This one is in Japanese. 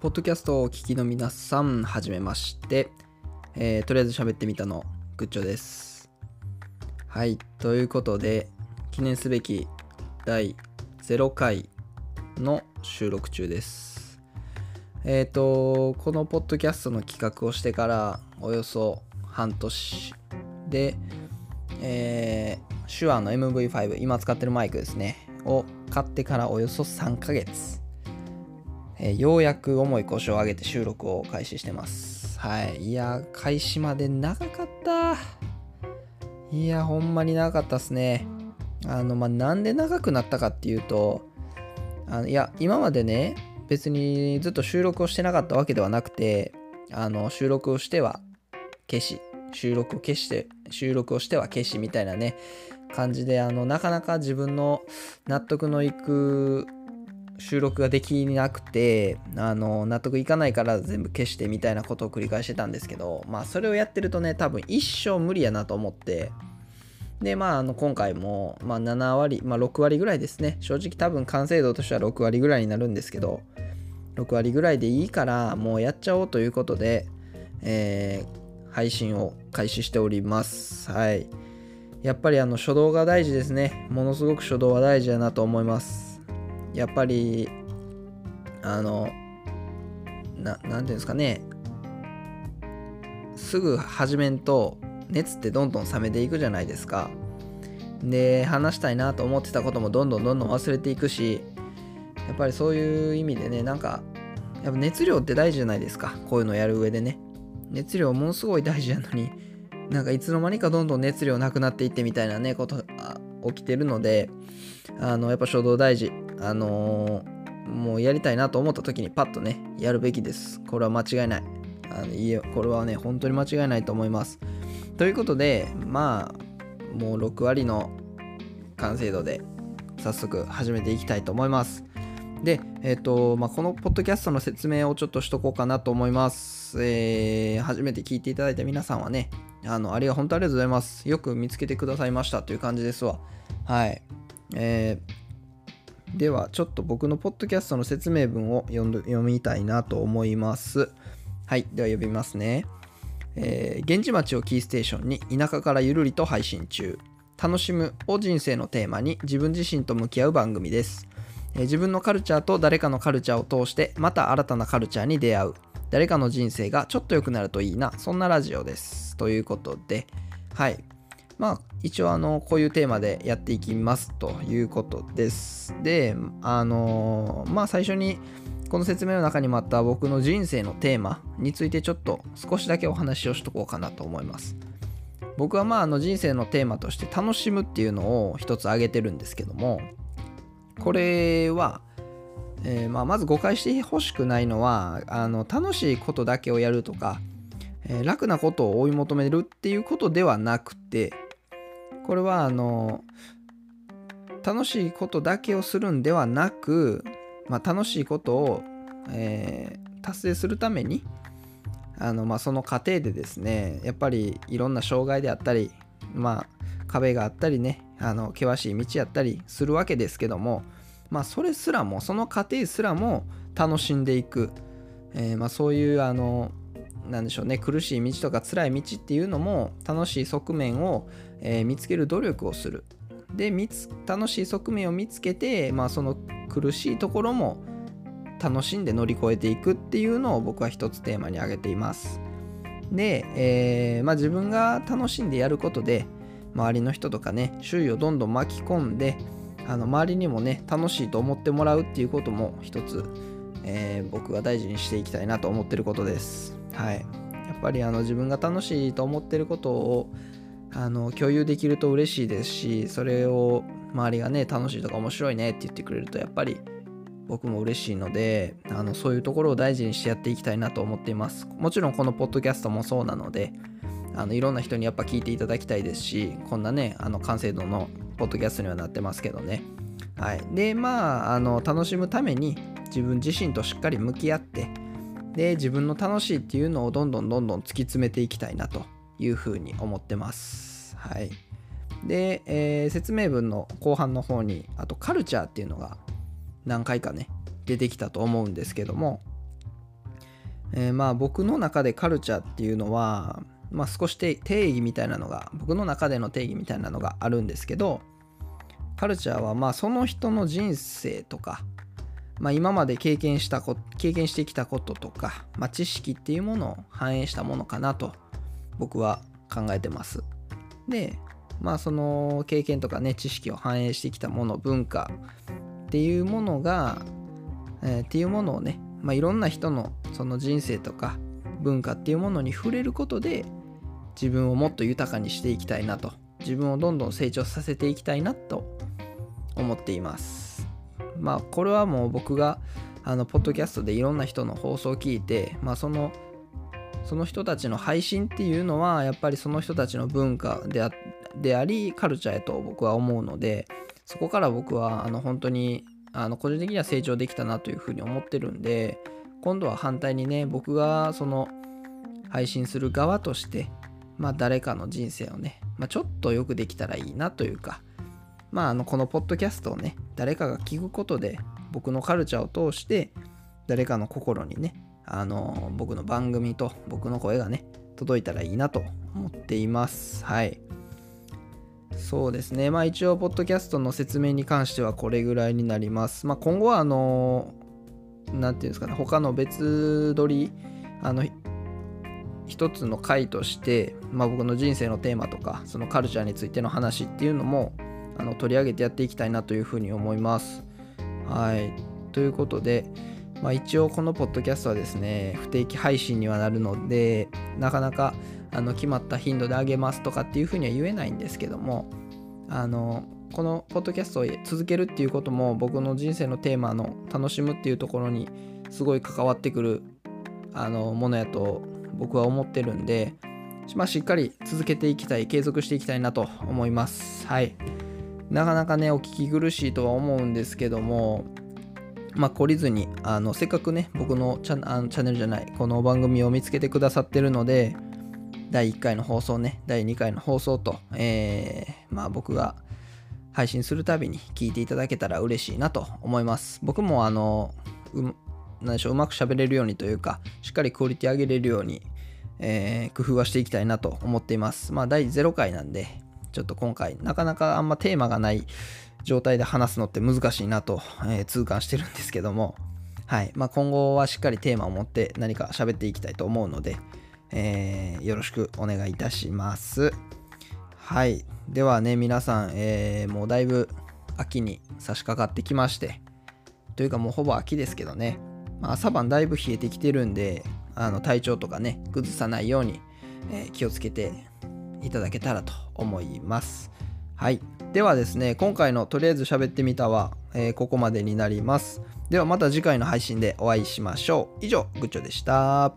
ポッドキャストをお聞きの皆さん、はじめまして。えーとりあえず喋ってみたの、グッチョです。はい、ということで、記念すべき第0回の収録中です。えっ、と、このポッドキャストの企画をしてからおよそ半年で、えー、手話の MV5、今使ってるマイクですね、を買ってからおよそ3ヶ月。えーようやく重い腰を上げて収録を開始してます。はい。いや、開始まで長かった。いや、ほんまに長かったっすね。あの、まあ、なんで長くなったかっていうと、あのいや、今までね、別にずっと収録をしてなかったわけではなくて、あの、収録をしては消し、収録を消して、収録をしては消しみたいなね、感じで、あの、なかなか自分の納得のいく収録ができなくてあの納得いかないから全部消してみたいなことを繰り返してたんですけどまあそれをやってるとね多分一生無理やなと思ってでまああの今回も、まあ、7割、まあ、6割ぐらいですね。正直多分完成度としては6割ぐらいになるんですけど6割ぐらいでいいからもうやっちゃおうということで、えー配信を開始しております。はい。やっぱりあの初動が大事ですね。ものすごく初動は大事だなと思います。やっぱりあのななんていうんですかね。すぐ始めんと熱ってどんどん冷めていくじゃないですか。で話したいなと思ってたこともどんどんどんどん忘れていくしやっぱりそういう意味でねなんかやっぱ熱量って大事じゃないですか。こういうのやる上でね。熱量ものすごい大事なのになんかいつの間にかどんどん熱量なくなっていってみたいなねことあ起きてるのであのやっぱ衝動大事。あのーもうやりたいなと思った時にパッとねやるべきです。これは間違いない。あのいこれはね本当に間違いないと思います。ということでまあもう6割の完成度で早速始めていきたいと思います。でえっ、とまあこのポッドキャストの説明をちょっとしとこうかなと思います。えー初めて聞いていただいた皆さんはねあのありが本当ありがとうございます。よく見つけてくださいましたという感じですわ。はい。えーではちょっと僕のポッドキャストの説明文を読読みたいなと思います。はいでは読みますね。えー源氏町をキーステーションに田舎からゆるりと配信中。楽しむを人生のテーマに自分自身と向き合う番組です、えー自分のカルチャーと誰かのカルチャーを通してまた新たなカルチャーに出会う。誰かの人生がちょっと良くなるといいな。そんなラジオです。ということで。はい。まあ一応あのこういうテーマでやっていきますということです。であのまあ最初にこの説明の中にもあった僕の人生のテーマについてちょっと少しだけお話をしとこうかなと思います。僕はまああの人生のテーマとして楽しむっていうのを一つ挙げてるんですけどもこれは、えーまあ、まず誤解してほしくないのはあの楽しいことだけをやるとか、えー楽なことを追い求めるっていうことではなくてこれはあの楽しいことだけをするんではなく、まあ、楽しいことを、えー達成するためにあの、まあ、その過程でですねやっぱりいろんな障害であったり、まあ、壁があったりねあの険しい道やったりするわけですけども、まあ、それすらもその過程すらも楽しんでいく、えーまあ、そういうあのなんでしょうね。苦しい道とか辛い道っていうのも楽しい側面を、えー見つける努力をする。で楽しい側面を見つけて、まあ、その苦しいところも楽しんで乗り越えていくっていうのを僕は一つテーマに挙げています。で、えーまあ、自分が楽しんでやることで周りの人とかね周囲をどんどん巻き込んであの周りにもね楽しいと思ってもらうっていうことも一つ、えー僕が大事にしていきたいなと思ってることです。はい。やっぱりあの自分が楽しいと思ってることをあの共有できると嬉しいですしそれを周りがね楽しいとか面白いねって言ってくれるとやっぱり僕も嬉しいのであのそういうところを大事にしてやっていきたいなと思っています。もちろんこのポッドキャストもそうなのであのいろんな人にやっぱ聞いていただきたいですしこんなねあの完成度のポッドキャストにはなってますけどね。はい。でまああの楽しむために自分自身としっかり向き合ってで自分の楽しいっていうのをどんどんどんどん突き詰めていきたいなというふうに思ってます。はい。で、えー説明文の後半の方にあとカルチャーっていうのが何回かね出てきたと思うんですけどもえー、まあ僕の中でカルチャーっていうのは、まあ、少し定義みたいなのが僕の中での定義みたいなのがあるんですけどカルチャーはまあその人の人生とか、まあ、今まで経験したこ経験してきたこととか、まあ、知識っていうものを反映したものかなと僕は考えてます。でまあその経験とかね知識を反映してきたもの文化っていうものが、えー、っていうものをね、まあ、いろんな人のその人生とか文化っていうものに触れることで自分をもっと豊かにしていきたいなと自分をどんどん成長させていきたいなと思っていますまあこれはもう僕があのポッドキャストでいろんな人の放送を聞いてまあそのその人たちの配信っていうのはやっぱりその人たちの文化であでありカルチャーへと僕は思うのでそこから僕はあの本当にあの個人的には成長できたなというふうに思ってるんで今度は反対にね僕がその配信する側としてまあ誰かの人生をね、まあ、ちょっとよくできたらいいなというかまああのこのポッドキャストをね誰かが聞くことで僕のカルチャーを通して誰かの心にねあの僕の番組と僕の声がね届いたらいいなと思っています。はい。そうですね。まあ一応ポッドキャストの説明に関してはこれぐらいになります。まあ今後はあの何て言うんですかね他の別撮りあの一つの回として、まあ、僕の人生のテーマとかそのカルチャーについての話っていうのもあの取り上げてやっていきたいなというふうに思います。はい。ということで、まあ、一応このポッドキャストはですね不定期配信にはなるのでなかなかあの決まった頻度であげますとかっていうふうには言えないんですけどもあのこのポッドキャストを続けるっていうことも僕の人生のテーマの楽しむっていうところにすごい関わってくるあのものやと僕は思ってるんで、まあ、しっかり続けていきたい継続していきたいなと思います。はい。なかなかねお聞き苦しいとは思うんですけどもまあ、懲りずにあのせっかくね僕のチャあのチャンネルじゃないこの番組を見つけてくださってるので第1回の放送ね第2回の放送と、えー、まあ、僕が配信するたびに聞いていただけたら嬉しいなと思います。僕もあの、うなんでしょう、うまく喋れるようにというか、しっかりクオリティ上げれるように、えー、工夫はしていきたいなと思っています。まあ、第0回なんで、ちょっと今回、なかなかあんまテーマがない状態で話すのって難しいなと、えー、痛感してるんですけども、はい。まあ、今後はしっかりテーマを持って何か喋っていきたいと思うので、えー、よろしくお願いいたします。はい。ではね、皆さん、えー、もうだいぶ秋に差し掛かってきまして、というかもうほぼ秋ですけどね、まあ、朝晩だいぶ冷えてきてるんで、あの体調とかね、崩さないように、えー、気をつけていただけたらと思います。はい。ではですね、今回のとりあえず喋ってみたは、えー、ここまでになります。ではまた次回の配信でお会いしましょう。以上、グッチョでした。